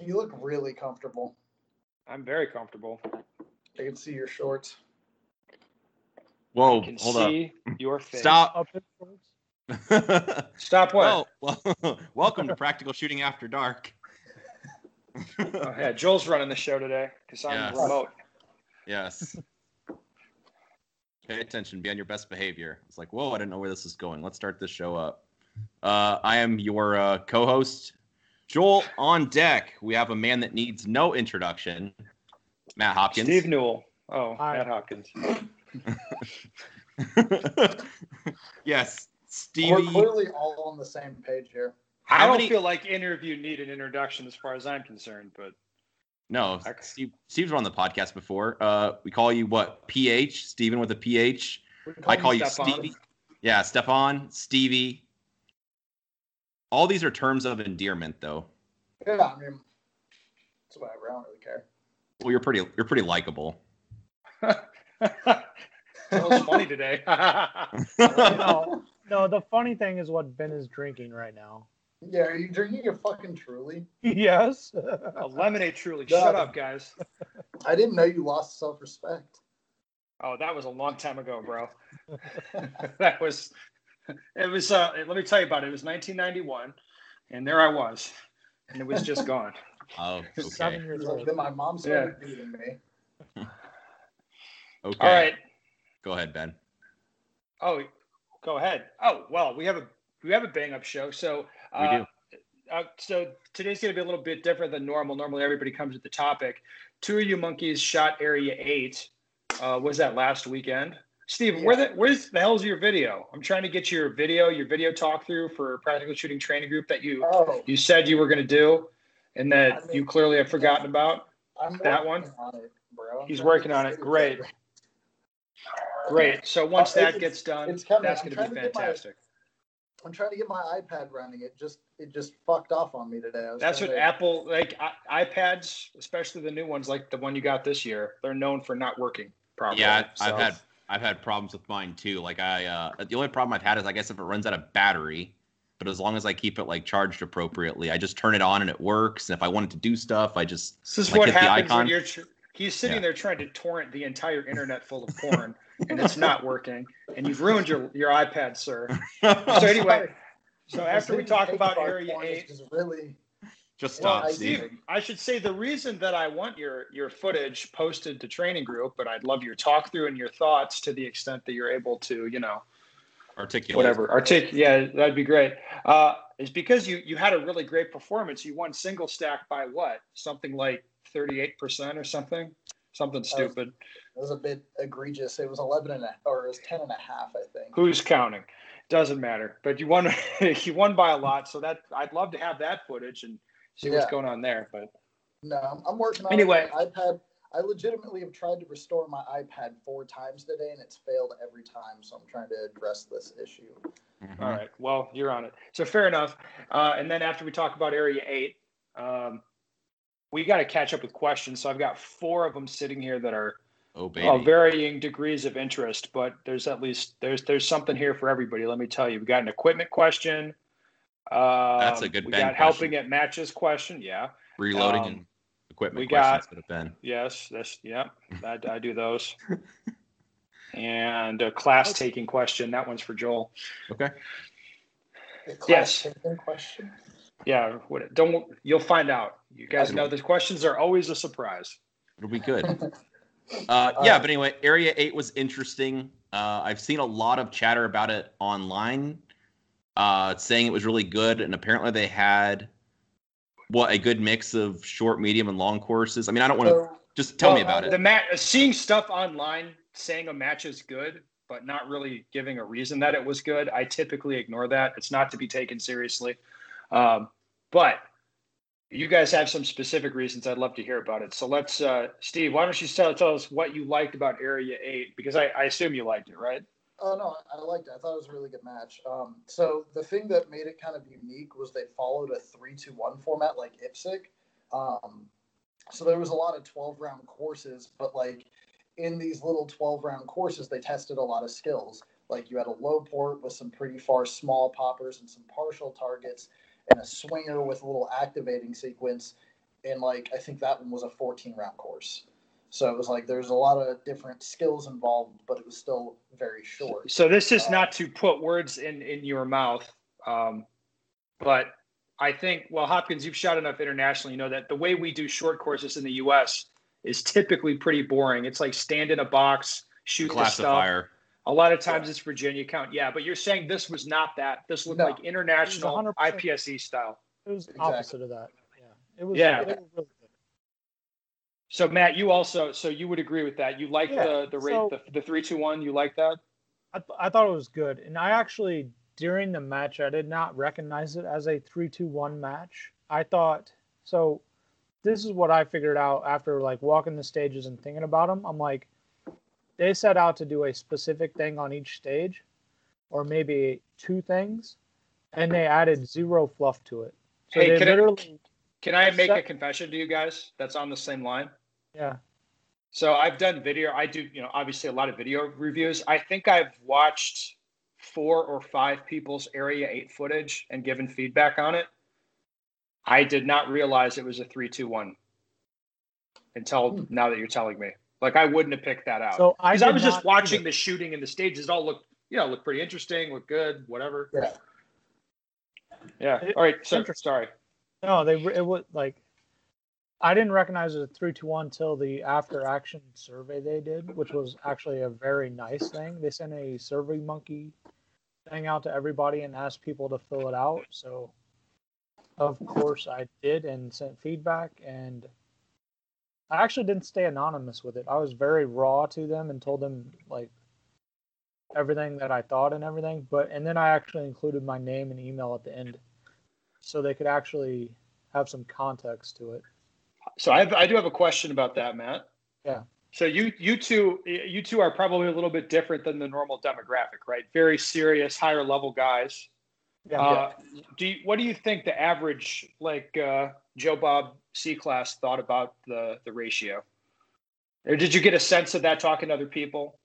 You look really comfortable. I'm very comfortable. I can see your shorts. Whoa, I can hold up. see your face. Stop. Up in shorts. Stop what? well, well, welcome to Practical Shooting After Dark. Oh, yeah, Joel's running the show today because I'm Yes. remote. yes. Pay attention. Be on your best behavior. It's like, whoa, I didn't know where this is going. Let's start this show up. Uh, I am your uh, co-host, Joel. On deck, we have a man that needs no introduction, Matt Hopkins. Steve Newell. Oh, Hi. Matt Hopkins. yes, Steve. We're clearly all on the same page here. I don't many- feel like interview need an introduction as far as I'm concerned, but No, Okay. Steve, Steve's on the podcast before. Uh, we call you what? PH, Steven with a PH. We I call you Stefan. Stevie. Yeah, Stefan, Stevie. All these are terms of endearment, though. Yeah, I mean, it's whatever. I don't really care. Well, you're pretty, you're pretty likable. that was funny today. no, no. The funny thing is what Ben is drinking right now. Yeah, are you drinking a fucking truly? yes. a lemonade truly. No. Shut up, guys. I didn't know you lost self respect. Oh, that was a long time ago, bro. that was it was uh let me tell you about it. It was 1991 and there I was. And it was just gone. Oh, Seven okay, Seven years Like, old. then my mom started beating me. okay. All right. Go ahead, Ben. Oh, go ahead. Oh, well, we have a we have a bang up show. So We uh, do. Uh, so today's going to be a little bit different than normal. Normally, everybody comes with the topic. Two of you monkeys shot Area Eight. Uh, was that last weekend? Steve, where the where's the hell's your video? I'm trying to get your video, your video talk through for practical shooting training group that you Oh, you said you were going to do, and that I mean- you clearly have forgotten about. I'm That one? on it, bro. He's working on it. Great. together. Great. So once Uh, that gets done, it's coming. that's going to be trying to my- fantastic. I'm trying to get my iPad running. It just it just fucked off on me today. That's what to- Apple like I, iPads, especially the new ones like the one you got this year. They're known for not working properly. Yeah, So- I've had I've had problems with mine too. Like I, uh, the only problem I've had is I guess if it runs out of battery. But as long as I keep it like charged appropriately, I just turn it on and it works. And if I wanted to do stuff, I just This is like, what hit the happens when icon. you're. Tr- he's sitting Yeah. there trying to torrent the entire internet full of porn, and it's not working. And you've ruined your your iPad, sir. So anyway, so after we talk about about Area Eight, it's just really just stop, I Steve. Steve, I should say the reason that I want your your footage posted to training group, but I'd love your talk through and your thoughts to the extent that you're able to, you know, Articulate. whatever. Artic yeah that'd be great. Uh is because you you had a really great performance. You won single stack by what? Something like 38% or something? Something stupid. It was a bit egregious. It was 11 and a or it was 10 and a half, I think. who's counting? Doesn't matter. But you won you won by a lot so that i'd love to have that footage and see what's going on there but No, I'm- I'm working on Anyway. it. My iPad. I legitimately have tried to restore my iPad four times today, and it's failed every time. So I'm trying to address this issue. Mhm. all right well you're on it so fair enough uh and then after we talk about area 8 um we got to catch up with questions so i've got four of them sitting here that are Oh baby. Well, varying degrees of interest, but there's at least there's there's something here for everybody. Let me tell you, we got an equipment question. Um, That's a good We Ben got helping at matches question. Yeah. Reloading um, and equipment we questions got- could have been. Yes. That's yeah. I, I do those. And a class taking question. That one's for Joel. Okay. Class Yes. question. Yeah. What, don't you'll find out. You guys know the questions are always a surprise. It'll be good. Uh, yeah, right. but anyway, Area 8 was interesting. Uh, I've seen a lot of chatter about it online, uh, saying it was really good. And apparently they had, what, a good mix of short, medium, and long courses. I mean, I don't want to, So, just tell me about The it. The mat seeing stuff online saying a match is good, but not really giving a reason that it was good. I typically ignore that. It's not to be taken seriously. Um, but you guys have some specific reasons. I'd love to hear about it. So let's, uh, Steve, why don't you tell, tell us what you liked about Area 8? Because I, I assume you liked it, right? Oh no, I liked it. I thought it was a really good match. Um, so the thing that made it kind of unique was they followed a three-two-one format like IPSC. Um, so there was a lot of twelve-round courses, but like in these little twelve-round courses, they tested a lot of skills. Like you had a low port with some pretty far small poppers and some partial targets, and a swinger with a little activating sequence. and like I think that one was a 14 round course. So it was like there's a lot of different skills involved, but it was still very short. So this is Uh, not to put words in in your mouth, um, but I think well, Hopkins, you've shot enough internationally. You know that the way we do short courses in the U.S. is typically pretty boring. It's like stand in a box, shoot the stuff. A lot of times it's Virginia count. Yeah, but you're saying this was not that. This looked No. like international 100%. IPSC style. It was Exactly. opposite of that. Yeah. It was. Yeah. They were really good. So Matt, you also so you would agree with that. You like Yeah, the the rate so- the, the three two one. You like that? I, th- I thought it was good, and I actually during the match I did not recognize it as a three-two-one match. I thought so. This is what I figured out after like walking the stages and thinking about them. I'm like, they set out to do a specific thing on each stage, or maybe two things, and they added zero fluff to it. So Hey, they can I- literally, Can I make a confession to you guys? That's on the same line. yeah, So I've done video. I do, you know, obviously a lot of video reviews. I think I've watched four or five people's Area Eight footage and given feedback on it. I did not realize it was a three-two-one until Hmm. now that you're telling me. Like I wouldn't have picked that out So I I was just watching the shooting and the stages. It all looked, you know, looked pretty interesting, looked good, whatever. Yeah. Yeah. It- All right. So, sorry. No, they it was like I didn't recognize it three two one till the after action survey they did, which was actually a very nice thing. They sent a survey monkey thing out to everybody and asked people to fill it out. So of course I did and sent feedback and I actually didn't stay anonymous with it. I was very raw to them and told them like everything that I thought and everything. But and then I actually included my name and email at the end so they could actually have some context to it. So I, have, I do have a question about that, Matt. Yeah. So you you two you two are probably a little bit different than the normal demographic, right? Very serious, higher level guys. Yeah. Uh, do you, what do you think the average like uh, Joe Bob C class thought about the the ratio? Or did you get a sense of that talking to other people?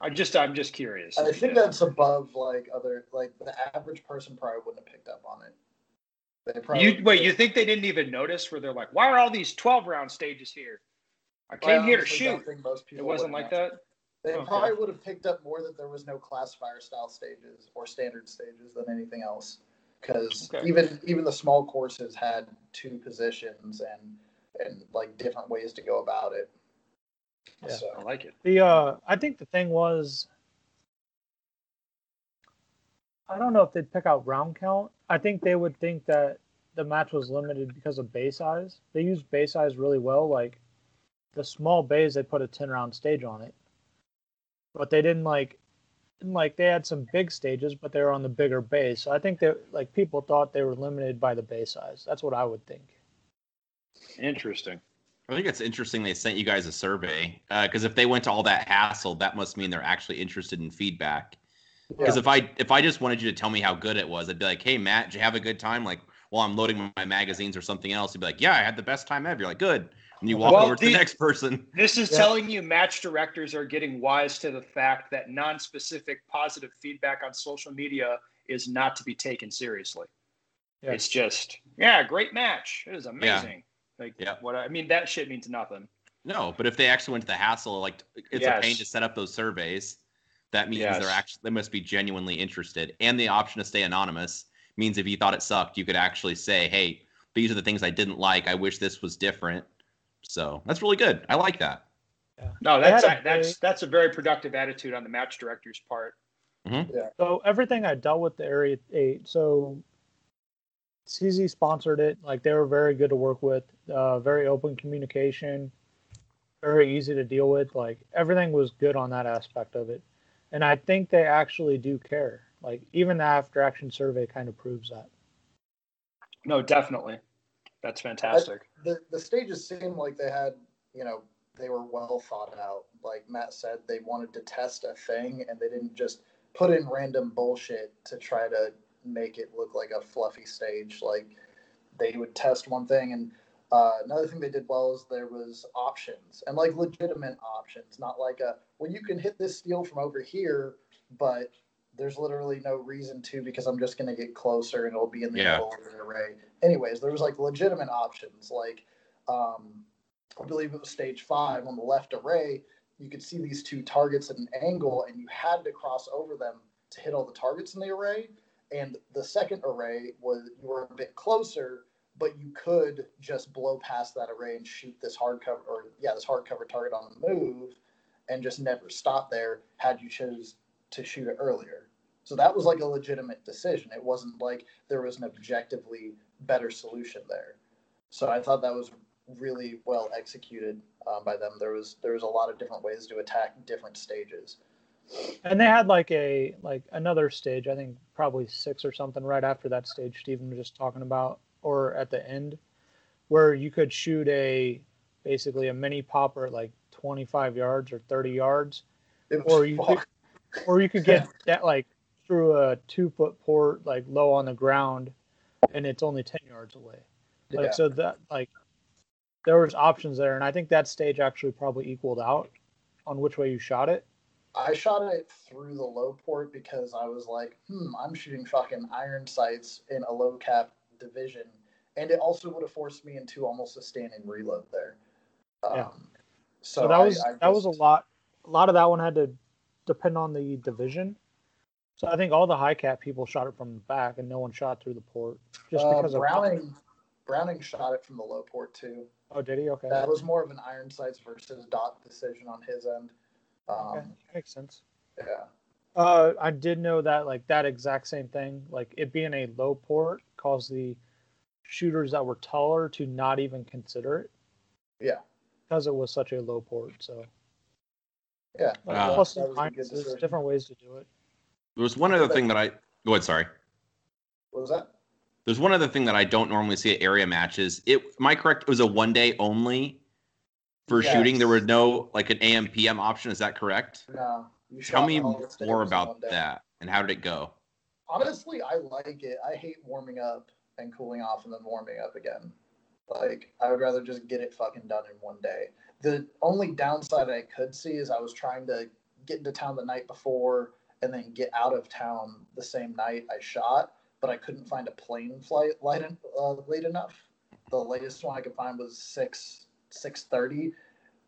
I just I'm just curious. I think that's above like other like the average person probably wouldn't have picked up on it. They probably you wait. You think they didn't even notice? Where they're like, "Why are all these twelve round stages here? I I came here to honestly don't shoot." think most people It wasn't like that. They Okay. probably would have picked up more that there was no classifier style stages or standard stages than anything else. Because Okay. even even the small courses had two positions and and like different ways to go about it. Yeah. I like it. The uh, I think the thing was, I don't know if they'd pick out round count. I think they would think that the match was limited because of bay size. They used bay size really well. Like the small bays, they put a ten round stage on it, but they didn't like. Like they had some big stages, but they were on the bigger bay. So I think that like people thought they were limited by the bay size. That's what I would think. Interesting. I think it's interesting they sent you guys a survey uh, because if they went to all that hassle, that must mean they're actually interested in feedback. Because if I if I just wanted you to tell me how good it was, I'd be like, "Hey Matt, did you have a good time?" Like while I'm loading my magazines or something else, you'd be like, "Yeah, I had the best time ever." You're like, "Good," and you walk Well, over to the the- next person. This is Yeah. telling you match directors are getting wise to the fact that non-specific positive feedback on social media is not to be taken seriously. Yeah. It's just, yeah, great match. It is was amazing. Like Yeah. what I mean, that shit means nothing. No, but if they actually went to the hassle, like it's a pain to set up those surveys. That means Yes. they're actually they must be genuinely interested. And the option to stay anonymous means if you thought it sucked, you could actually say, "Hey, these are the things I didn't like. I wish this was different." So that's really good. I like that. No, that's a that's that's a very productive attitude on the match director's part. So everything I dealt with the Area Eight. So CZ sponsored it. Like they were very good to work with. Uh, very open communication. Very easy to deal with. Like everything was good on that aspect of it, and I think they actually do care. Like even the after action survey kind of proves that. No, definitely. That's fantastic. the the stages seem like they had you know they were well thought out. Like Matt said, they wanted to test a thing and they didn't just put in random bullshit to try to make it look like a fluffy stage. Like they would test one thing and uh, another thing they did well is there was options and like legitimate options, not like a well you can hit this steel from over here, but there's literally no reason to because I'm just gonna get closer and it'll be in the Yeah. middle of the array. Anyways, there was like legitimate options. Like um I believe it was stage five on the left array, you could see these two targets at an angle and you had to cross over them to hit all the targets in the array. And the second array was you were a bit closer, but you could just blow past that array and shoot this hardcover or yeah, this hardcover target on the move and just never stop there had you chose to shoot it earlier. So that was like a legitimate decision. It wasn't like there was an objectively better solution there. So I thought that was really well executed uh, by them. There was there was a lot of different ways to attack different stages. And they had like a like another stage, I think probably six or something right after that stage Stephen was just talking about, or at the end, where you could shoot a basically a mini popper at like 25 yards or 30 yards, or you far- could, or you could get that like through a two foot port like low on the ground, and it's only 10 yards away. Like yeah. so that like there was options there, and I think that stage actually probably equaled out on which way you shot it. I shot it through the low port because I was like, hmm, I'm shooting fucking iron sights in a low cap division. And it also would have forced me into almost a standing reload there. Um, Yeah. So, So, that I- was I that was a lot. A lot of that one had to depend on the division. So I think all the high cap people shot it from the back, and no one shot through the port, just uh, because of Browning. Browning shot it from the low port too. Oh, did he? Okay, That was more of an iron sights versus dot decision on his end. Um, okay. makes sense. Yeah. Uh, I did know that like that exact same thing, like it being a low port, caused the shooters that were taller to not even consider it. Yeah. because it was such a low port. So Yeah. like, Ah. plus That and was a good minuses, decision. different ways to do it. There was one other thing that I go ahead. Sorry. What was that? There's one other thing that I don't normally see at area matches. It am I correct? It was a one day only for shooting. There was no like an AM PM option. Is that correct? No. Tell me all the stairs more about that and how did it go? Honestly, I like it. I hate warming up and cooling off and then warming up again. Like, I would rather just get it fucking done in one day. The only downside I could see is I was trying to get into town the night before and then get out of town the same night I shot, but I couldn't find a plane flight light uh, late enough. The latest one I could find was six six thirty,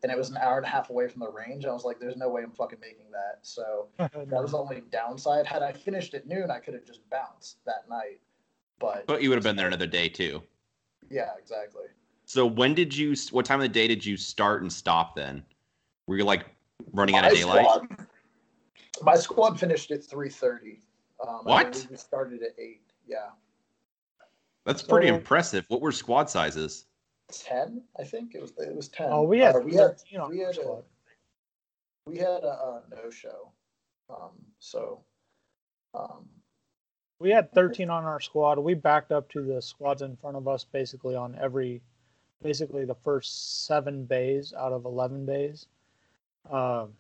and it was an hour and a half away from the range. I was like, "There's no way I'm fucking making that." So that was the only downside. Had I finished at noon, I could have just bounced that night. But But you would have been there another day too. yeah, exactly. So when did you? What time of the day did you start and stop? Then were you like running out of daylight? squad, my squad finished at three thirty. Um, I What? We started at eight. Yeah, That's pretty So- impressive. What were squad sizes? Ten. I think it was. It was ten. Oh, we had Uh, we had 13 on we had a, we had a, a no show. Um, so um, We had 13 on our squad. We backed up to the squads in front of us basically on every, basically the first seven bays out of 11 bays. Um,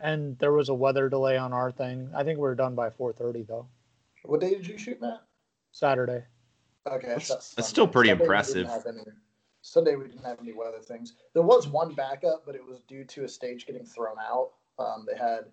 and there was a weather delay on our thing. I think we were done by 4:30 though. what day did you shoot, Matt? Saturday. Okay, That's- so that's still pretty Sunday impressive. didn't any- Sunday we didn't have any weather things. There was one backup, but it was due to a stage getting thrown out. Um, they had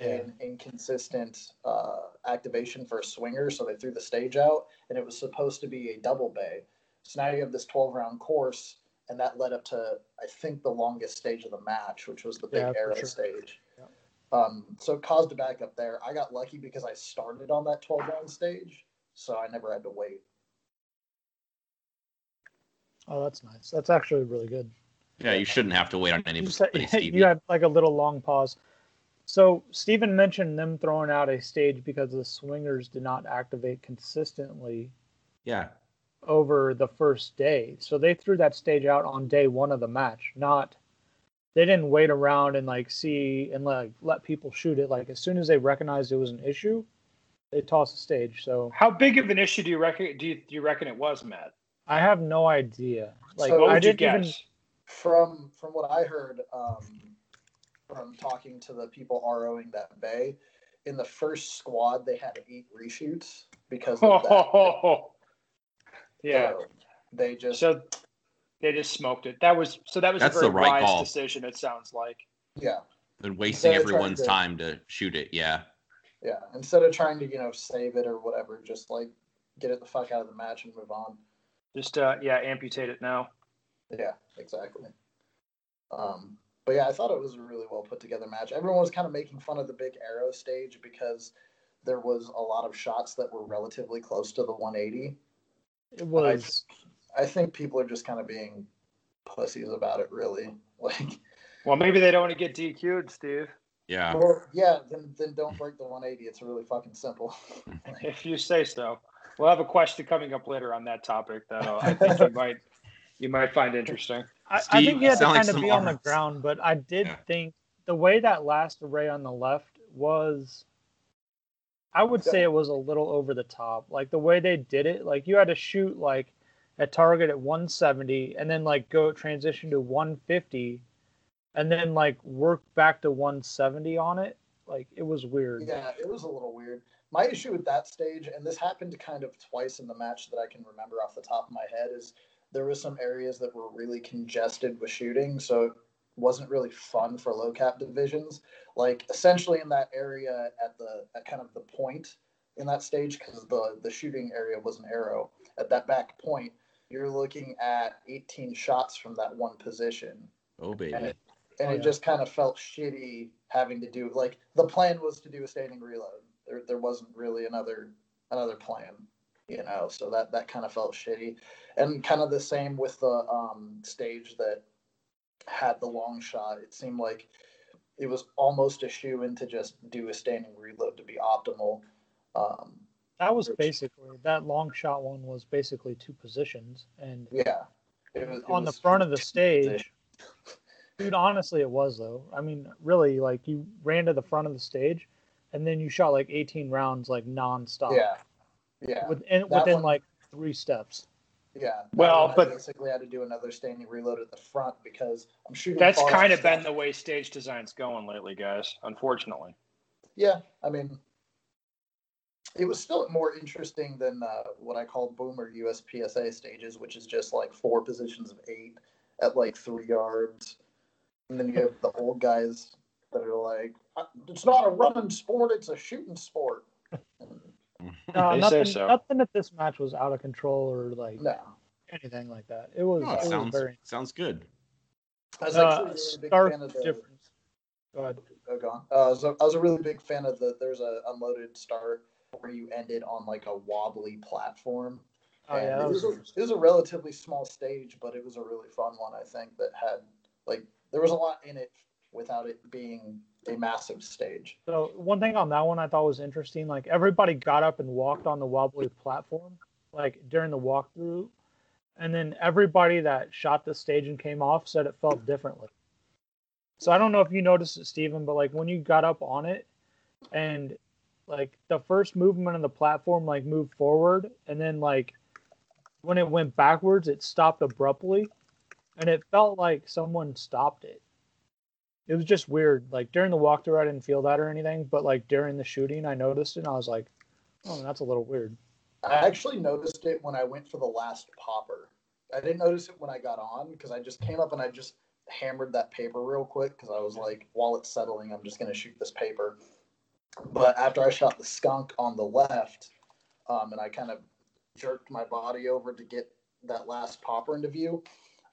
an inconsistent uh, activation for a swinger, so they threw the stage out, and it was supposed to be a double bay. So now you have this 12 round course, and that led up to I think the longest stage of the match, which was the big Yeah, arrow sure. stage. Yeah. Um, so it caused a backup there. I got lucky because I started on that 12 round stage, so I never had to wait. Oh, that's nice. That's actually really good. Yeah, you shouldn't have to wait on You, said, anybody's TV. you had like a little long pause. So Stephen mentioned them throwing out a stage because the swingers did not activate consistently yeah, over the first day. So they threw that stage out on day one of the match. Not they didn't wait around and like see and like let people shoot it. Like as soon as they recognized it was an issue, they tossed the stage. So How big of an issue do you reckon? Do you, do you reckon it was, Matt? I have no idea. Like So What I would you didn't even guess? from from what I heard um, from talking to the people ROing that bay, in the first squad they had eight reshoots because of that. yeah. So they just So they just smoked it. That was so. That was That's a very the right wise call. decision. It sounds like. yeah Then wasting Instead everyone's to- time to shoot it. Yeah. Yeah, instead of trying to you know save it or whatever, just like get it the fuck out of the match and move on. Just uh, yeah, amputate it now. Yeah, exactly. Um, but yeah, I thought it was a really well put together match. Everyone was kind of making fun of the big arrow stage because there was a lot of shots that were relatively close to the 180. It was. I think people are just kind of being pussies about it, really. Like, Well, maybe they don't want to get DQ'd, Steve. Yeah. or, yeah, then then don't break the 180. It's really fucking simple. If you say so. We'll have a question coming up later on that topic that uh, I think you might you might find interesting. I, I think he had to sound like kind of some be on the ground, but I did Yeah. think the way that last array on the left was, I would say it was a little over the top. Like the way they did it, like you had to shoot like a target at 170 and then like go transition to 150 and then like work back to 170 on it. Like it was weird. Yeah, it was a little weird. My issue with that stage, and this happened kind of twice in the match that I can remember off the top of my head, is there was some areas that were really congested with shooting, so it wasn't really fun for low cap divisions. Like essentially in that area at the at kind of the point in that stage, because the the shooting area was an arrow at that back point, you're looking at 18 shots from that one position Oh baby. and it, and Oh, it just kind of felt shitty having to do like the plan was to do a standing reload. There there wasn't really another another plan, you know. So that that kind of felt shitty, and kind of the same with the um, stage that had the long shot. It seemed like it was almost a shoe in to just do a standing reload to be optimal. Um, That was basically that long shot one was basically two positions and yeah, it was, it on the front of the stage. Dude, honestly, it was though. I mean, really, like you ran to the front of the stage, and then you shot like 18 rounds, like nonstop. Yeah, yeah. Within That within one- like three steps. Yeah. Well, one I but- basically had to do another standing reload at the front because I'm shooting. That's kind off of been the way stage design's going lately, guys. Unfortunately. Yeah, I mean, it was still more interesting than uh, what I call boomer USPSA stages, which is just like four positions of eight at like three yards, and then you have the old guys that are like, "Uh, "It's not a running sport; it's a shooting sport." No, They say nothing, so. nothing at this match was out of control or like No, anything like that. It was, No, it it was sounds very sounds good. I was uh, a really big stark fan of the. difference. Go ahead. Oh, gone. Uh, I, was a, I was a really big fan of the. There's a unloaded start where you ended on like a wobbly platform. Oh And yeah, it, was, was a, it was a relatively small stage, but it was a really fun one. I think that had like there was a lot in it without it being a massive stage. so one thing on that one I thought was interesting. Like everybody got up and walked on the wobbly platform, like during the walkthrough, and then everybody that shot the stage and came off said it felt differently. So I don't know if you noticed it, Stephen, but like when you got up on it and like the first movement of the platform like moved forward and then like when it went backwards it stopped abruptly and it felt like someone stopped it. It was just weird. Like during the walkthrough I didn't feel that or anything, but like during the shooting I noticed it and I was like, Oh, that's a little weird. I actually noticed it when I went for the last popper. I didn't notice it when I got on because I just came up and I just hammered that paper real quick because I was like, while it's settling, I'm just gonna shoot this paper. But after I shot the skunk on the left, um, and I kind of jerked my body over to get that last popper into view,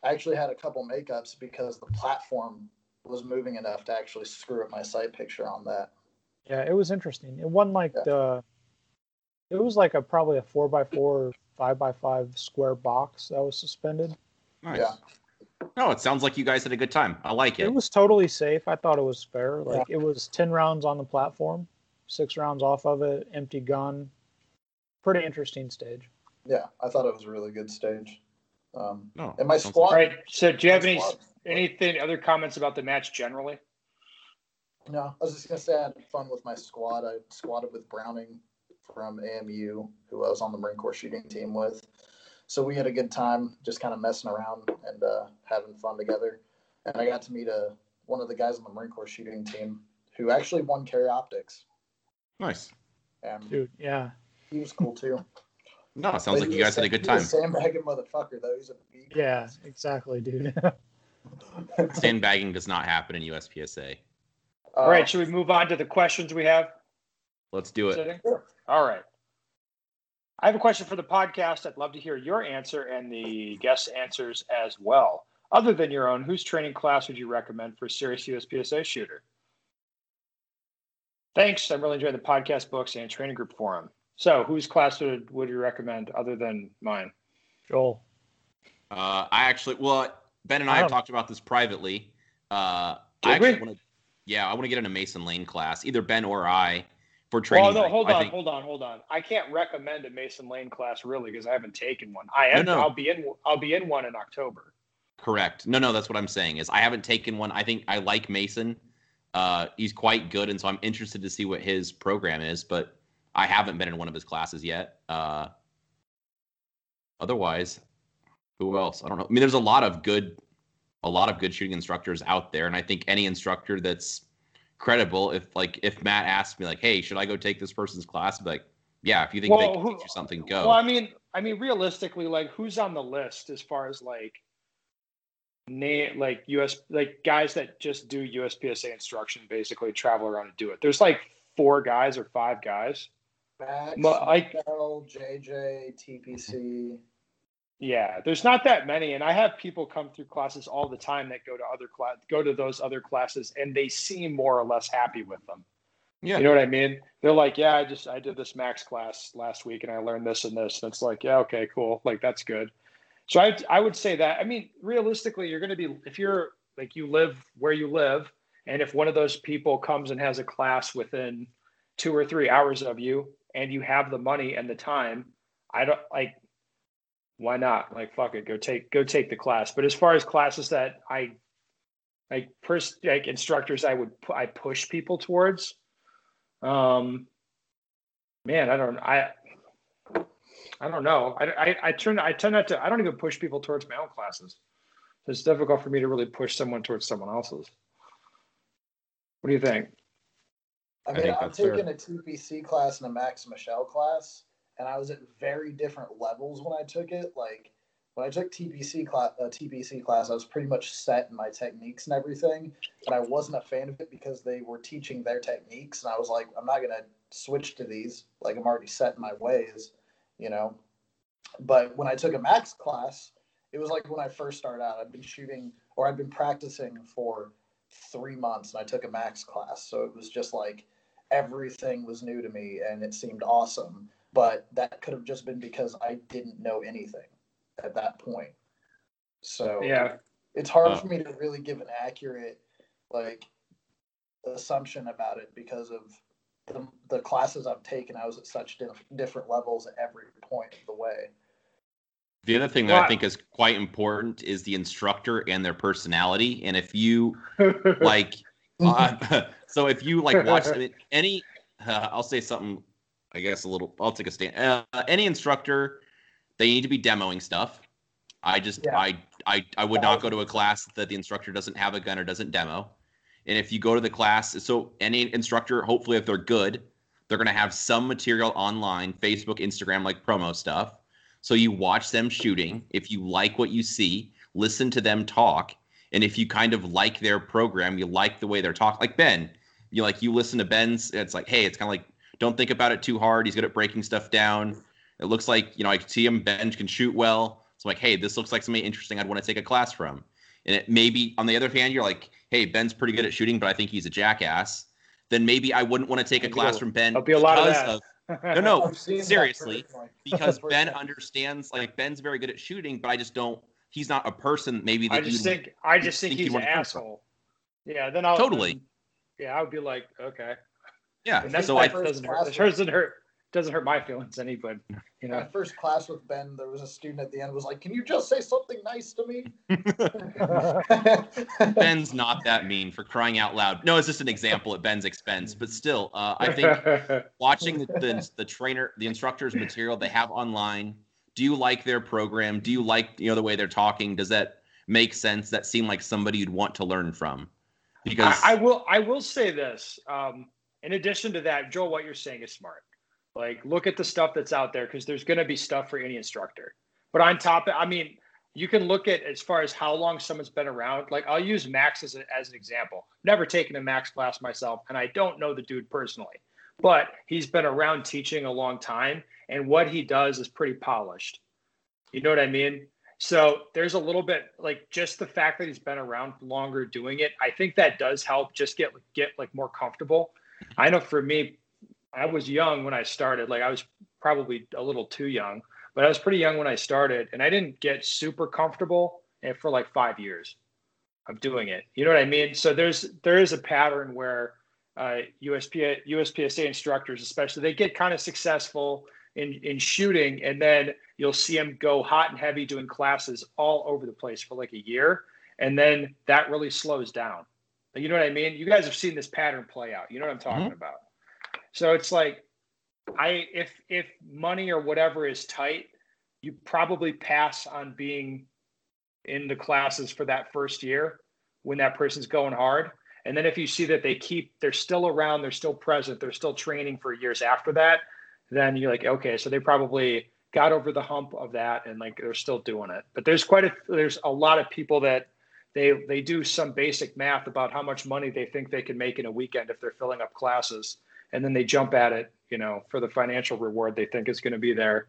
I actually had a couple makeups because the platform was moving enough to actually screw up my sight picture on that. Yeah, it was interesting. It wasn't like Yeah. the it was like a probably a four by four, five by five square box that was suspended. Nice. Yeah. No, it sounds like you guys had a good time. I like it. It was totally safe. I thought it was fair. Like it was ten rounds on the platform, six rounds off of it, empty gun. Pretty interesting stage. Yeah, I thought it was a really good stage. Um, no. and my sounds squad. All right. So do you have any squad- anything other comments about the match generally? No, I was just gonna say I had fun with my squad. I squatted with Browning from AMU, who I was on the Marine Corps shooting team with. So we had a good time, just kind of messing around and uh, having fun together. And I got to meet a one of the guys on the Marine Corps shooting team who actually won carry optics, Nice. and Dude, yeah. he was cool too. No, it sounds But like you was guys had a good he time. was Sandbagging motherfucker though. He's a big Yeah, exactly, dude. Sandbagging does not happen in USPSA. Uh, All right, should we move on to the questions we have? Let's do it. Sitting? All right. I have a question for the podcast. I'd love to hear your answer and the guest answers as well. Other than your own, whose training class would you recommend for a serious USPSA shooter? Thanks. I'm really enjoying the podcast books and training group forum. So, whose class would, would you recommend other than mine? Joel. Uh, I actually, well, Ben and I, I have talked about this privately. Uh, Did I actually we? want to, yeah, I want to get in a Mason Lane class, either Ben or I, for training. Well, no, hold I on, think- hold on, hold on. I can't recommend a Mason Lane class really because I haven't taken one. I am. No, no. I'll be in. I'll be in one in October. Correct. No, no, that's what I'm saying. Is I haven't taken one. I think I like Mason. Uh, he's quite good, and so I'm interested to see what his program is. But I haven't been in one of his classes yet. Uh, otherwise, who else? I don't know. I mean, there's a lot of good, a lot of good shooting instructors out there, and I think any instructor that's credible, if like if Matt asked me like, "Hey, should I go take this person's class?" I'd be like, "Yeah, if you think they can who- teach you something, go." Well, I mean, I mean, realistically, like, who's on the list as far as like, name like US like guys that just do USPSA instruction, basically travel around and do it. There's like four guys or five guys. Max, Mo- like- Michelle, JJ, TPC. Yeah, there's not that many, and I have people come through classes all the time that go to other class, go to those other classes, and they seem more or less happy with them. yeah, You know what I mean? They're like, yeah, I just I did this max class last week, and I learned this and this, and it's like, yeah, okay, cool, like that's good. So I I would say that. I mean, realistically, you're going to be if you're like you live where you live, and if one of those people comes and has a class within two or three hours of you, and you have the money and the time, I don't like why not? Like fuck it, go take go take the class. But as far as classes that I like pers- like instructors I would pu- I push people towards um man, I don't I I don't know. I, I, I turn I tend not to I don't even push people towards my own classes. It's difficult for me to really push someone towards someone else's. What do you think? I I mean, think I'm that's fair. taking a TPC class and a Max Michelle class, and I was at very different levels when I took it. Like when I took TPC class, uh, TPC class, I was pretty much set in my techniques and everything, and I wasn't a fan of it because they were teaching their techniques, and I was like, I'm not gonna switch to these. Like I'm already set in my ways, you know. But when I took a Max class, it was like when I first started out. I've been shooting or I've been practicing for three months, and I took a Max class, so it was just like everything was new to me and it seemed awesome. But that could have just been because I didn't know anything at that point. So Yeah. it's hard Uh. for me to really give an accurate like assumption about it because of the, the classes I've taken. I was at such diff- different levels at every point of the way. The other thing that I think is quite important is the instructor and their personality. And if you like, uh, so if you like watch I mean, any, uh, I'll say something, I guess a little, I'll take a stand. Uh, any instructor, they need to be demoing stuff. I just, Yeah. I, I, I would not go to a class that the instructor doesn't have a gun or doesn't demo. And if you go to the class, so any instructor, hopefully, if they're good, they're going to have some material online, Facebook, Instagram, like promo stuff. So you watch them shooting. If you like what you see, listen to them talk. And if you kind of like their program, you like the way they're talking, like Ben, you like you listen to Ben's. It's like, hey, it's kind of like don't think about it too hard. He's good at breaking stuff down. It looks like you know I can see him. Ben can shoot well. So I'm like, hey, this looks like something interesting. I'd want to take a class from. And it maybe on the other hand, you're like, hey, Ben's pretty good at shooting, but I think he's a jackass. Then maybe I wouldn't want to take a class a- from Ben there'll be a lot of that. no, no, I've seen that seriously, because Ben understands. Like Ben's very good at shooting, but I just don't. He's not a person maybe that I just you'd- think I just think think he's an wanna from. asshole. Yeah, then I'll Totally. Yeah, I would be like, okay. Yeah. And that's so why I it doesn't hurt. class It doesn't hurt. Doesn't hurt my feelings any, but you My know. first class with Ben, there was a student at the end was like, "Can you just say something nice to me?" Ben's not that mean for crying out loud. No, it's just an example at Ben's expense, but still, uh, I think watching the, the the trainer, the instructor's material they have online. Do you like their program? Do you like you know the way they're talking? Does that make sense? That seem like somebody you'd want to learn from? Because I, I will I will say this. Um, in addition to that, Joel, what you're saying is smart. Like, look at the stuff that's out there because there's going to be stuff for any instructor. But on top, of, I mean, you can look at as far as how long someone's been around. Like I'll use Max as, a, as an example. Never taken a Max class myself, and I don't know the dude personally, but he's been around teaching a long time, and what he does is pretty polished. You know what I mean? So there's a little bit like just the fact that he's been around longer doing it. I think that does help just get get like more comfortable. I know for me, I was young when I started. Like I was probably a little too young, but I was pretty young when I started, and I didn't get super comfortable for like five years of doing it. You know what I mean? So there's there is a pattern where uh, USP USPSA instructors, especially, they get kind of successful in in shooting, and then you'll see them go hot and heavy doing classes all over the place for like a year, and then that really slows down. You know what I mean? You guys have seen this pattern play out. You know what I'm talking mm-hmm. about. So it's like I if if money or whatever is tight, you probably pass on being in the classes for that first year when that person's going hard. And then if you see that they keep they're still around, they're still present, they're still training for years after that, then you're like, okay, so they probably got over the hump of that and like they're still doing it. But there's quite a there's a lot of people that they they do some basic math about how much money they think they can make in a weekend if they're filling up classes and then they jump at it, you know, for the financial reward they think is going to be there.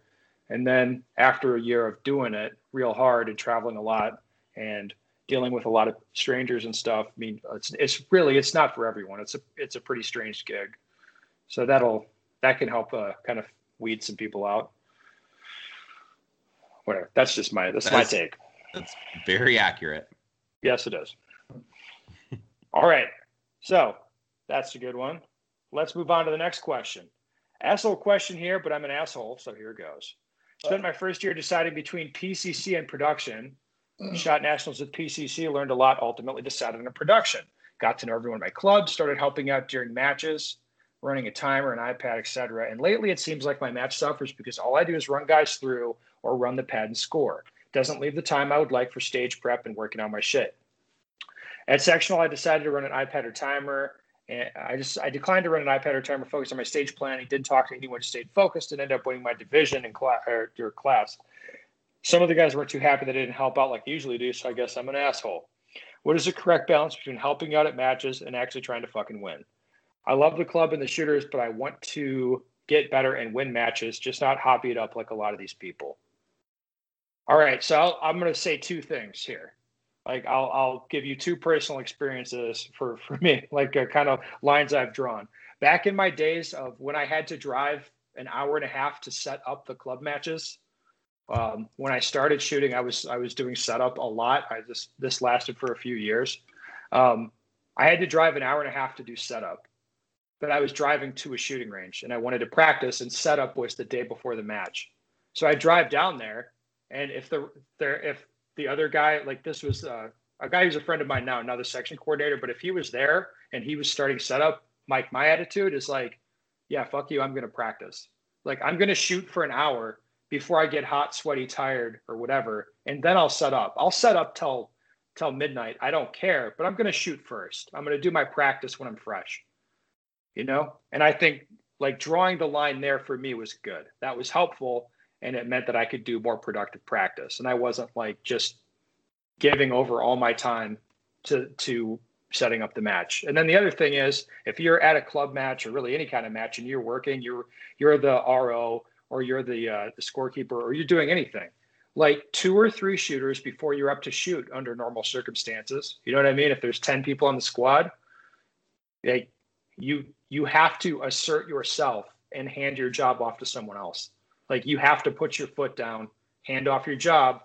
And then after a year of doing it real hard and traveling a lot and dealing with a lot of strangers and stuff, I mean, it's it's really it's not for everyone. It's a it's a pretty strange gig. So that'll that can help uh, kind of weed some people out. Whatever. That's just my that's, that's my take. That's very accurate. Yes, it is. All right. So that's a good one. Let's move on to the next question. Asshole question here, but I'm an asshole, so here it goes. Spent my first year deciding between PCC and production. Mm. Shot nationals with PCC, learned a lot, ultimately decided on a production. Got to know everyone in my club, started helping out during matches, running a timer, an iPad, etc. And lately it seems like my match suffers because all I do is run guys through or run the pad and score. Doesn't leave the time I would like for stage prep and working on my shit. At sectional, I decided to run an iPad or timer and I just I declined to run an iPad or timer focused on my stage planning. Didn't talk to anyone, stayed focused, and ended up winning my division in class or class. Some of the guys weren't too happy I didn't help out like I usually do, so I guess I'm an asshole. What is the correct balance between helping out at matches and actually trying to fucking win? I love the club and the shooters, but I want to get better and win matches, just not hobby it up like a lot of these people. All right, so i am going to say two things here like I'll I'll give you two personal experiences for for me, like uh, kind of lines I've drawn. Back in my days of when I had to drive an hour and a half to set up the club matches, um, when I started shooting, I was I was doing setup a lot. I just this lasted for a few years. Um, I had to drive an hour and a half to do setup, but I was driving to a shooting range and I wanted to practice. And setup was the day before the match, so I drive down there, and if the there if the other guy, like this was uh, a guy who's a friend of mine now, another section coordinator. But if he was there and he was starting setup, Mike, my attitude is like, yeah, fuck you. I'm going to practice. Like I'm going to shoot for an hour before I get hot, sweaty, tired, or whatever, and then I'll set up. I'll set up till till midnight. I don't care, but I'm going to shoot first. I'm going to do my practice when I'm fresh. You know, and I think like drawing the line there for me was good. That was helpful and it meant that I could do more productive practice. And I wasn't like just giving over all my time to to setting up the match. And then the other thing is if you're at a club match or really any kind of match and you're working, you're you're the RO or you're the uh, the scorekeeper or you're doing anything. Like two or three shooters before you're up to shoot under normal circumstances. You know what I mean? If there's 10 people on the squad, like you you have to assert yourself and hand your job off to someone else. Like you have to put your foot down, hand off your job,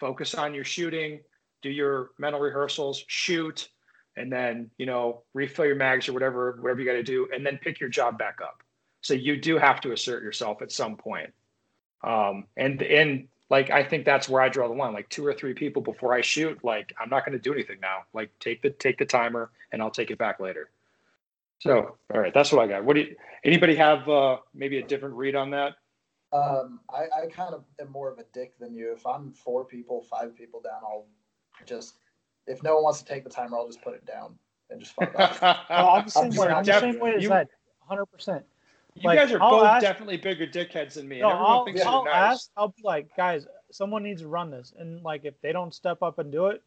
focus on your shooting, do your mental rehearsals, shoot, and then you know refill your mags or whatever whatever you got to do, and then pick your job back up. So you do have to assert yourself at some point. Um, and and like I think that's where I draw the line. Like two or three people before I shoot, like I'm not going to do anything now. Like take the take the timer, and I'll take it back later. So all right, that's what I got. What do you, anybody have uh, maybe a different read on that? Um, I, I kind of am more of a dick than you. If I'm four people, five people down, I'll just if no one wants to take the timer, I'll just put it down and just fuck off. oh, I'm the same way. I'm the same way as that. 100. percent You like, guys are I'll both ask, definitely bigger dickheads than me. No, I'll, I'll nice. ask. I'll be like, guys, someone needs to run this, and like if they don't step up and do it,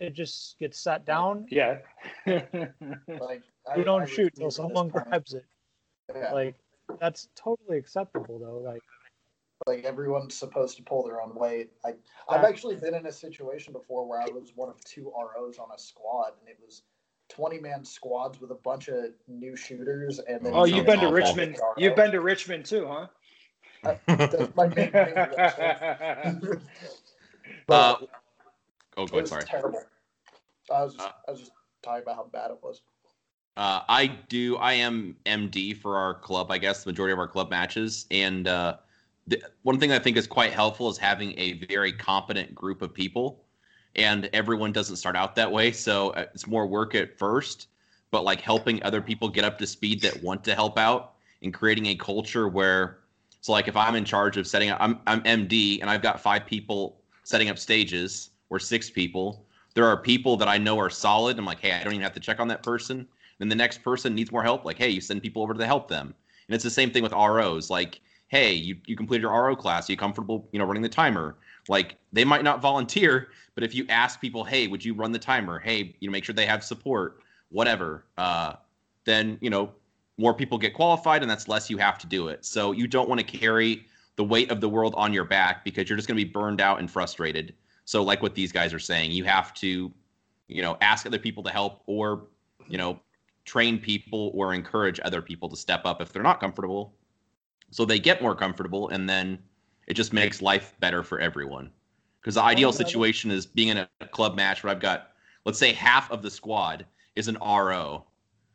it just gets sat down. Yeah. Like You don't refuse shoot at till someone grabs it. Yeah, Like that's totally acceptable though. Like like everyone's supposed to pull their own weight. I I've actually been in a situation before where I was one of two ROs on a squad, and it was twenty man squads with a bunch of new shooters. And then oh, you've been to awful. Richmond. You've been to Richmond too, huh? That's my main thing. Richmond. uh, oh, go ahead. Sorry. terrible. I was just, Uh, I was just talking about how bad it was. Uh, I do. I am MD for our club. I guess the majority of our club matches, and uh, the, one thing I think is quite helpful is having a very competent group of people, and everyone doesn't start out that way. So uh, it's more work at first, but like helping other people get up to speed that want to help out, and creating a culture where, so like if I'm in charge of setting up, I'm I'm MD, and I've got five people setting up stages or six people. There are people that I know are solid. I'm like, hey, I don't even have to check on that person then the next person needs more help like hey you send people over to help them and it's the same thing with ros like hey you, you completed your ro class are you comfortable you know running the timer like they might not volunteer but if you ask people hey would you run the timer? Hey you know make sure they have support whatever uh, then you know more people get qualified and that's less you have to do it. So you don't want to carry the weight of the world on your back because you're just going to be burned out and frustrated. So like what these guys are saying you have to you know ask other people to help or you know train people or encourage other people to step up if they're not comfortable. So they get more comfortable and then it just makes life better for everyone because the ideal situation is being in a club match where i've got let's say half of the squad is an ro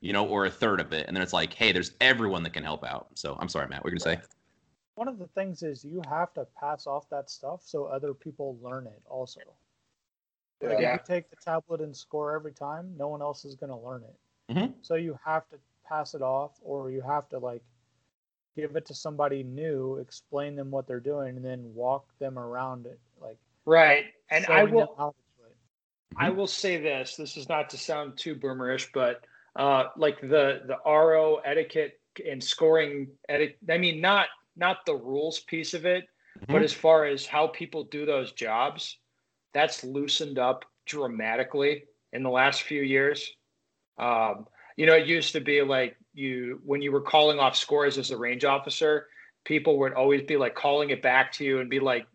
you know or a third of it and then it's like hey there's everyone that can help out so i'm sorry matt we're gonna say one of the things is you have to pass off that stuff so other people learn it also. Like Yeah. if you take the tablet and score every time, no one else is going to learn it. Mhm. So you have to pass it off, or you have to like give it to somebody new, explain them what they're doing, and then walk them around it, like Right. And I will how to do it. I will say this. This is not to sound too boomerish, but uh, like the the RO etiquette and scoring etiquette. I mean, not not the rules piece of it, but Mhm. as far as how people do those jobs, that's loosened up dramatically in the last few years. Um, you know, it used to be like you when you were calling off scores as a range officer, people would always be like calling it back to you and be like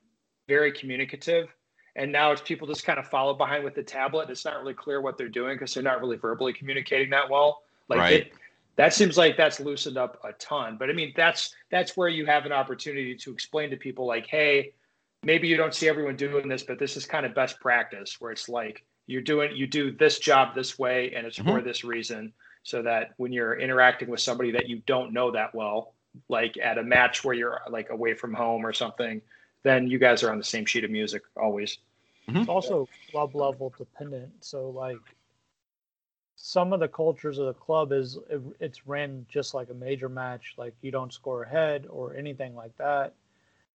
very communicative. And now it's people just kind of follow behind with the tablet. It's not really clear what they're doing because they're not really verbally communicating that well. Like Right. it, that seems like that's loosened up a ton. But I mean, that's that's where you have an opportunity to explain to people like, hey, maybe you don't see everyone doing this, but this is kind of best practice where it's like you're doing you do this job this way and it's mm-hmm. for this reason. So that when you're interacting with somebody that you don't know that well, like at a match where you're like away from home or something, then you guys are on the same sheet of music always. Mm-hmm. It's also club level dependent. So like some of the cultures of the club is it, it's ran just like a major match, like you don't score ahead or anything like that.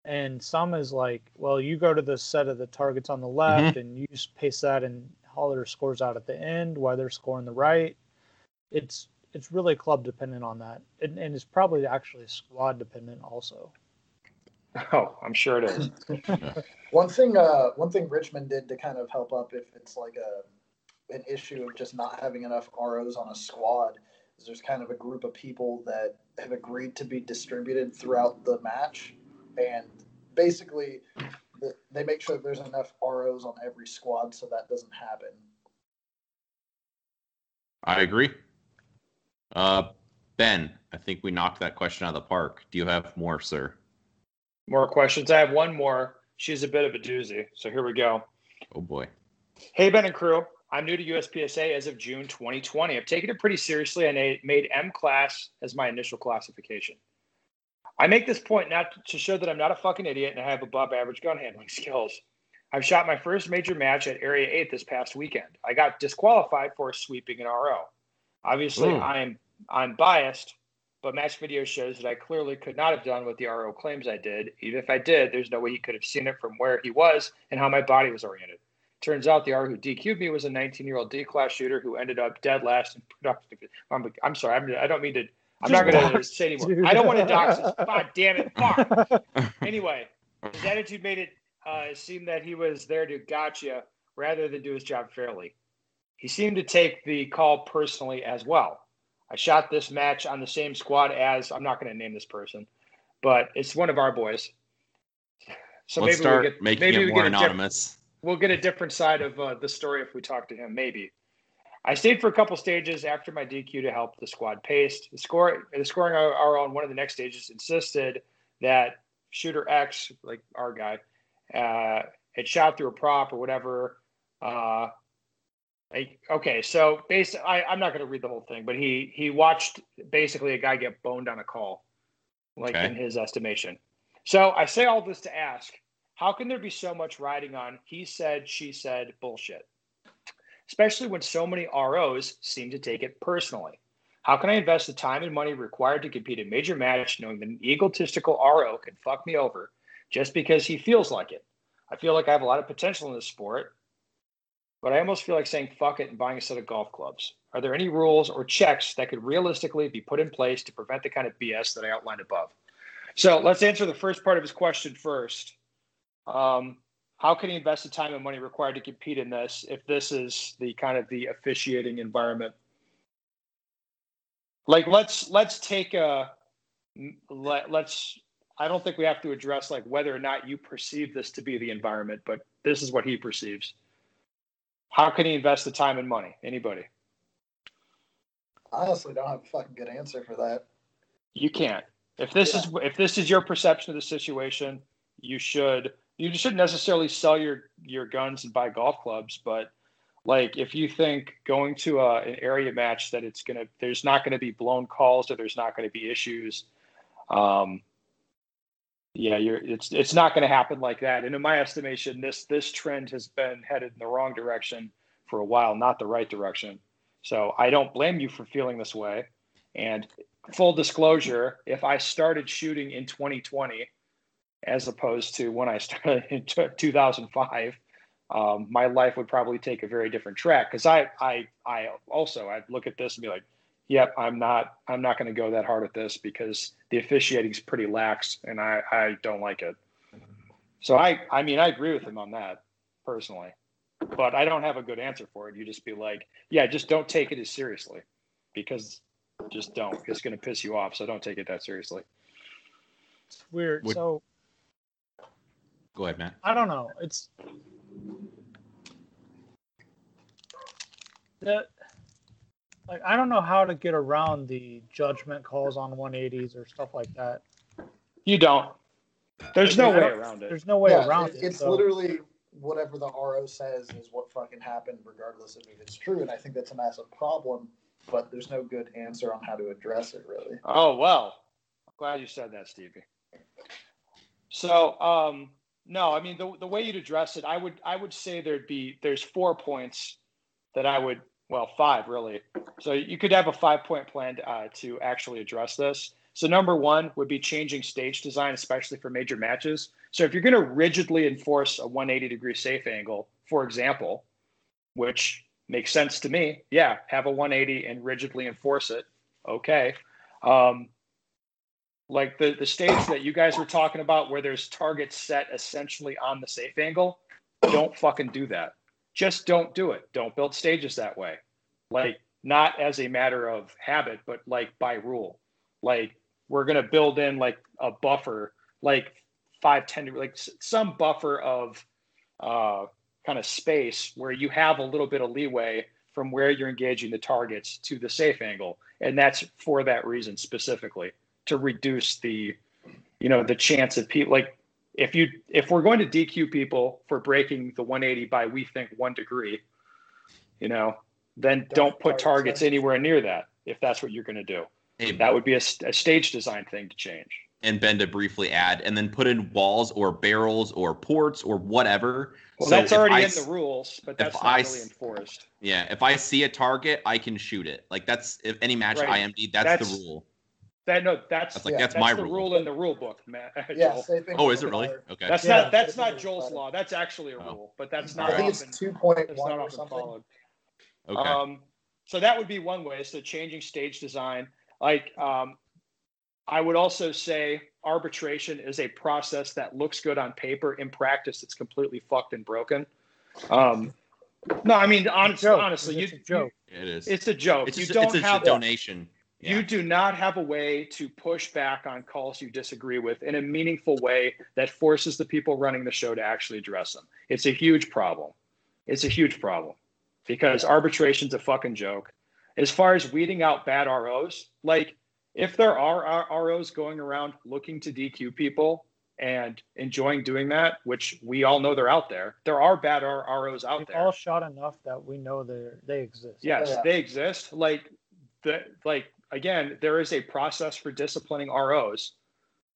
And some is like, well, you go to the set of the targets on the left mm-hmm. and you just pace that and holler scores out at the end while they're scoring the right. It's it's really club dependent on that, and, and it's probably actually squad dependent also. Oh, I'm sure it is. One thing, uh, one thing Richmond did to kind of help up if it's like a an issue of just not having enough ROs on a squad is there's kind of a group of people that have agreed to be distributed throughout the match, and basically the, they make sure there's enough ROs on every squad so that doesn't happen. i agree uh ben i think we knocked that question out of the park do you have more sir More questions. I have one more. She's a bit of a doozy. So here we go. oh boy Hey, Ben and crew. I'm new to USPSA as of June 2020. I've taken it pretty seriously and I made M class as my initial classification. I make this point not to show that I'm not a fucking idiot and I have above average gun handling skills. I've shot my first major match at Area 8 this past weekend. I got disqualified for sweeping an RO. Obviously, Ooh. I'm I'm biased, but match video shows that I clearly could not have done what the RO claims I did. Even if I did, there's no way he could have seen it from where he was and how my body was oriented. Turns out the RO who DQ'd me was a 19 year old D class shooter who ended up dead last in production. I'm, I'm sorry, I'm, I don't mean to. I'm not going to say anymore. dude. I don't want to dox this. God damn it. Fuck. Anyway, his attitude made it uh, it seemed that he was there to gotcha rather than do his job fairly. He seemed to take the call personally as well. I shot this match on the same squad as I'm not going to name this person, but it's one of our boys. So Let's maybe start we get, making maybe it more anonymous. We'll get a different side of uh, the story if we talk to him. Maybe. I stayed for a couple stages after my DQ to help the squad pace. The score, the scoring our on one of the next stages insisted that shooter X, like our guy, uh, had shot through a prop or whatever. Uh, like, okay, so basically, I, am not going to read the whole thing, but he he watched basically a guy get boned on a call, like okay. in his estimation. So I say all this to ask, how can there be so much riding on he said, she said bullshit? Especially when so many ROs seem to take it personally. How can I invest the time and money required to compete a major match knowing that an egotistical RO can fuck me over just because he feels like it? I feel like I have a lot of potential in this sport, but I almost feel like saying fuck it and buying a set of golf clubs. Are there any rules or checks that could realistically be put in place to prevent the kind of BS that I outlined above? So let's answer the first part of his question first. Um, how can he invest the time and money required to compete in this if this is the kind of the officiating environment? Like let's let's take a let, let's I don't think we have to address like whether or not you perceive this to be the environment, but this is what he perceives. How can he invest the time and money? Anybody? I honestly don't have a fucking good answer for that. You can't. If this yeah. is if this is your perception of the situation, you should you shouldn't necessarily sell your your guns and buy golf clubs, but like if you think going to a, an area match that it's gonna there's not going to be blown calls or there's not going to be issues, um, yeah, you're it's it's not going to happen like that. And in my estimation, this this trend has been headed in the wrong direction for a while, not the right direction. So I don't blame you for feeling this way. And full disclosure, if I started shooting in 2020, as opposed to when I started in 2005, um, my life would probably take a very different track. Because I, I, I also I'd look at this and be like, "Yep, I'm not, I'm not going to go that hard at this because the officiating is pretty lax, and I, I don't like it." So I, I mean, I agree with him on that personally, but I don't have a good answer for it. You just be like, "Yeah, just don't take it as seriously," because just don't. It's going to piss you off. So don't take it that seriously. It's weird. Would, so go ahead, Matt. I don't know. It's that like I don't know how to get around the judgment calls on 180s or stuff like that. You don't. There's no way around it. There's no way yeah, around it. it it's so. literally whatever the RO says is what fucking happened, regardless of if it's true. And I think that's a massive problem but there's no good answer on how to address it really. Oh well, glad you said that, Stevie. So um, no, I mean the the way you'd address it, I would I would say there'd be there's four points that I would well five really. So you could have a five point plan uh, to actually address this. So number one would be changing stage design, especially for major matches. So if you're going to rigidly enforce a 180 degree safe angle, for example, which makes sense to me. Yeah, have a 180 and rigidly enforce it. Okay. Um, like the the stage that you guys were talking about, where there's targets set essentially on the safe angle, don't fucking do that. Just don't do it. Don't build stages that way. Like not as a matter of habit, but like by rule. Like we're gonna build in like a buffer, like five, ten, like some buffer of uh, kind of space where you have a little bit of leeway from where you're engaging the targets to the safe angle and that's for that reason specifically to reduce the you know the chance of people like if you if we're going to dq people for breaking the 180 by we think one degree you know then don't, don't put targets anywhere near that if that's what you're going to do hey, that would be a, a stage design thing to change and Ben to briefly add, and then put in walls or barrels or ports or whatever. Well, so that's already I, in the rules, but that's not I, really enforced. Yeah, if I see a target, I can shoot it. Like that's if any match right. IMD, that's, that's, the rule. That no, that's, that's like yeah, that's, that's, my the rule. rule in the rule book, Matt. yeah, oh, is it really? Okay. That's yeah, not that's not Joel's law. That's actually a oh. rule, but that's not. I think often, it's two point one or something. Followed. Okay. Um, so that would be one way. So changing stage design, like um, I would also say arbitration is a process that looks good on paper. In practice, it's completely fucked and broken. Um, no, I mean, honest, joke. honestly, you, It's a joke. It is. you- it's a joke. It's you just, don't it's a have donation. you Yeah. do not have a way to push back on calls you disagree with in a meaningful way that forces the people running the show to actually address them. It's a huge problem. It's a huge problem because arbitration's a fucking joke. As far as weeding out bad ROs, like if there are uh, ROs going around looking to DQ people and enjoying doing that, which we all know they're out there, there are bad ROs out there. We've there. all shot enough that we know they they exist. Yes, Yeah. they exist. Like the like again, there is a process for disciplining ROs.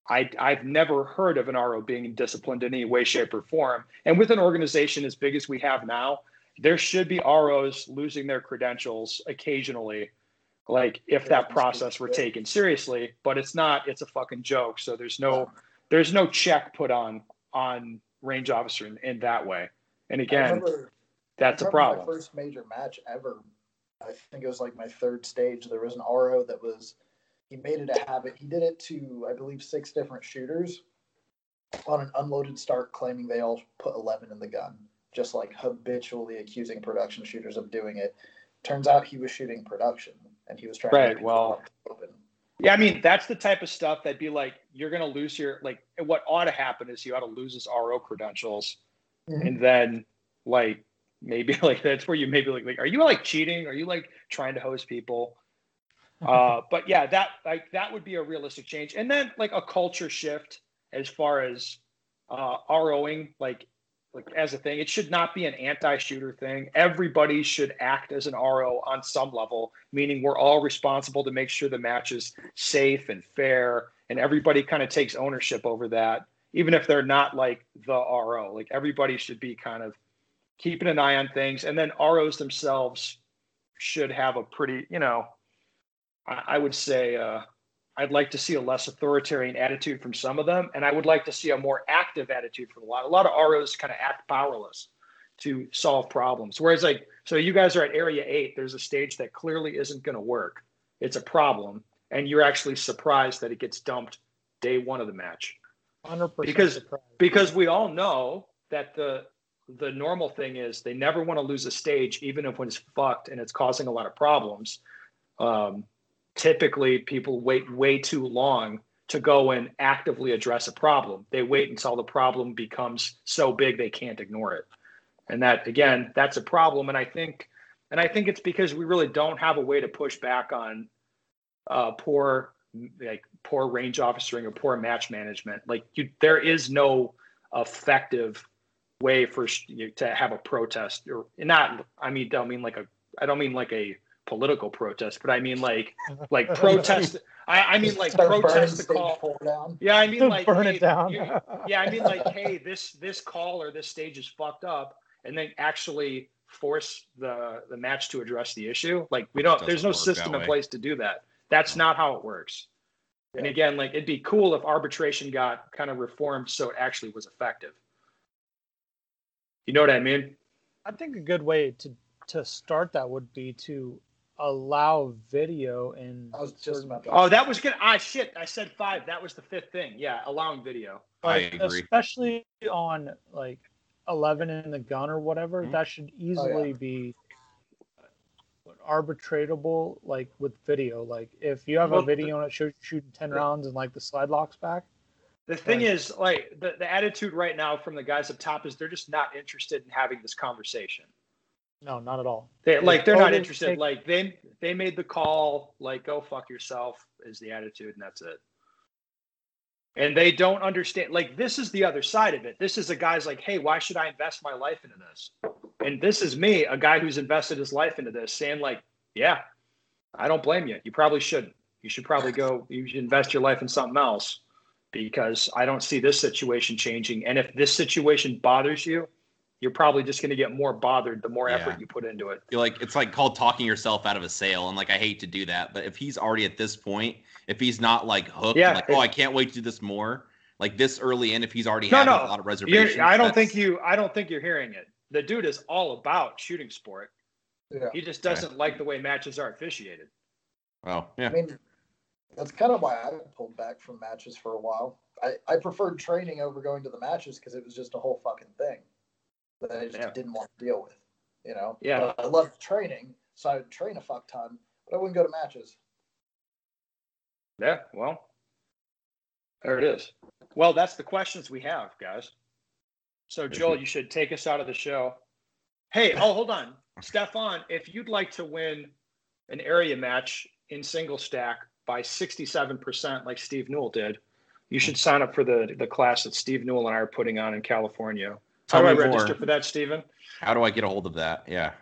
I I've never heard of an RO being disciplined in any way, shape, or form. And with an organization as big as we have now, there should be ROs losing their credentials occasionally. Like if that process were taken seriously, but it's not, it's a fucking joke. So there's no there's no check put on on range officer in, in that way. And again, remember- that's a problem. First major match ever. I think it was like my third stage. There was an RO that was he made it a habit. He did it to I believe six different shooters on an unloaded start, claiming they all put eleven in the gun, just like habitually accusing production shooters of doing it. Turns out he was shooting production, and he was trying. Right, To get well- open. Yeah, I mean that's the type of stuff that'd be like you're gonna lose your like. What ought to happen is you ought to lose his RO credentials, Mhm. and then like maybe like that's where you maybe like, like are you like cheating? Are you like trying to host people? Uh, but yeah, that like that would be a realistic change, and then like a culture shift as far as uh, ROing like like as a thing. It should not be an anti-shooter thing. Everybody should act as an RO on some level, meaning we're all responsible to make sure the match is safe and fair, and everybody kind of takes ownership over that, even if they're not like the RO. Like everybody should be kind of keeping an eye on things, and then ROs themselves should have a pretty, you know, I, I would say. Uh, I'd like to see a less authoritarian attitude from some of them, and I would like to see a more active attitude from a lot. A lot of ROs kind of act powerless to solve problems. Whereas, like, so you guys are at Area Eight. There's a stage that clearly isn't going to work. It's a problem, and you're actually surprised that it gets dumped day one of the match Hundred percent. Because- because we all know that the the normal thing is they never want to lose a stage, even if when it's fucked and it's causing a lot of problems. Um, typically, people wait way too long to go and actively address a problem. They wait until the problem becomes so big they can't ignore it, and that again, that's a problem. And I think, and I think it's because we really don't have a way to push back on uh, poor like poor range officering or poor match management. Like you, there is no effective way for sh- you to have a protest or not. I mean, don't mean like a. I don't mean like a political protest, but I mean like like protest. I, I mean like Start protest the call. four down. Yeah, I mean like burn hey, it down. you- yeah, I mean like hey, this this call or this stage is fucked up, and then actually force the the match to address the issue. Like we don't. There's no system in way. place to do that. That's not how it works. And again, like it'd be cool if arbitration got kind of reformed so it actually was effective. You know what I mean? I think a good way to to start that would be to allow video in. I was just certain- about to. Oh, that was good. Ah, shit. I said five. That was the fifth thing. Yeah, allowing video. I agree. Especially on like eleven in the gun or whatever, Mhm. that should easily be arbitratable like with video. Like if you have Well, a video and it shows you shooting ten rounds and like the slide locks back. The thing Right. is, like, the, the attitude right now from the guys up top is they're just not interested in having this conversation. No, not at all. They like they're not interested. Like they they made the call. Like go fuck yourself is the attitude, and that's it. And they don't understand. Like this is the other side of it. This is a guy's like, hey, why should I invest my life into this? And this is me, a guy who's invested his life into this, saying like, yeah, I don't blame you. You probably shouldn't. You should probably go. You should invest your life in something else because I don't see this situation changing. And if this situation bothers you, you're probably just going to get more bothered the more Yeah. effort you put into it. You're like it's like called talking yourself out of a sale and like i hate to do that but if he's already at this point if he's not like hooked Yeah, like oh i can't wait to do this more like this early in if he's already No, having no. a lot of reservations You're, I don't think you. I don't think you're hearing it. The dude is all about shooting sport. Yeah. He just doesn't like the way matches are officiated. Well, yeah I mean, That's kind of why I pulled back from matches for a while. I, I preferred training over going to the matches because it was just a whole fucking thing that I just Yeah. didn't want to deal with. You know? Yeah. But I loved training, so I would train a fuck ton, but I wouldn't go to matches. Yeah, well, there it is. Well, that's the questions we have, guys. So, Joel, you should take us out of the show. Hey, oh, hold on. Stefan, if you'd like to win an area match in single stack by 67%, like Steve Newell did, you should sign up for the, the class that Steve Newell and I are putting on in California. How do I me more. register for that, Steven? How do I get a hold of that? Yeah.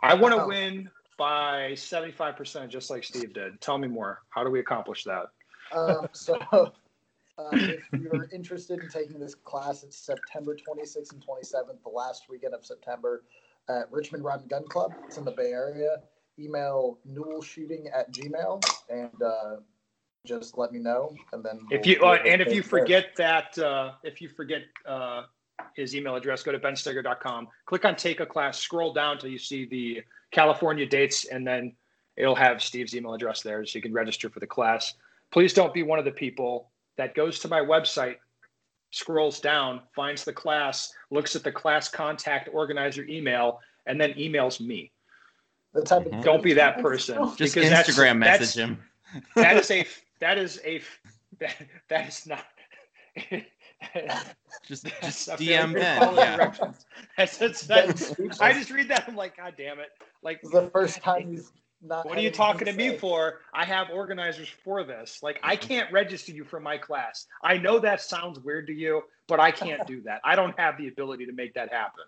I want to Oh. win by 75%, just like Steve did. Tell me more. How do we accomplish that? Um, so, uh, if you're interested in taking this class, it's September 26th and 27th, the last weekend of September, at Richmond Rod and Gun Club. It's in the Bay Area. Email newellshooting at gmail and uh, just let me know. And then If we'll you uh, and if you it there. forget that uh, if you forget uh, his email address, go to benstoeger.com. Click on take a class. Scroll down till you see the California dates, and then it'll have Steve's email address there, so you can register for the class. Please don't be one of the people that goes to my website, scrolls down, finds the class, looks at the class contact organizer email, and then emails me. The type of Mhm. Don't be that person. Just because Instagram that's- message him. that is a that is a that, that is not Just just a DM very Ben. Yeah. directions. That's, that's, that's. I just read that I'm like God damn it like the first time he's not. what are you talking to say. me for I have organizers for this like I can't register you for my class I know that sounds weird to you but I can't do that I don't have the ability to make that happen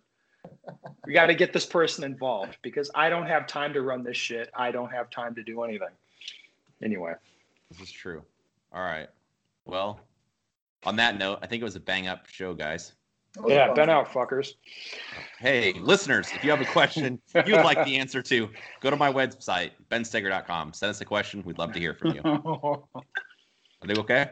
we got to get this person involved because I don't have time to run this shit I don't have time to do anything anyway This is true. All right. Well, on that note, I think it was a bang up show, guys. Yeah fun. been out fuckers Hey, listeners, if you have a question you'd like the answer to, go to my website, benstoeger.com. Send us a question. We'd love to hear from you. Are they okay?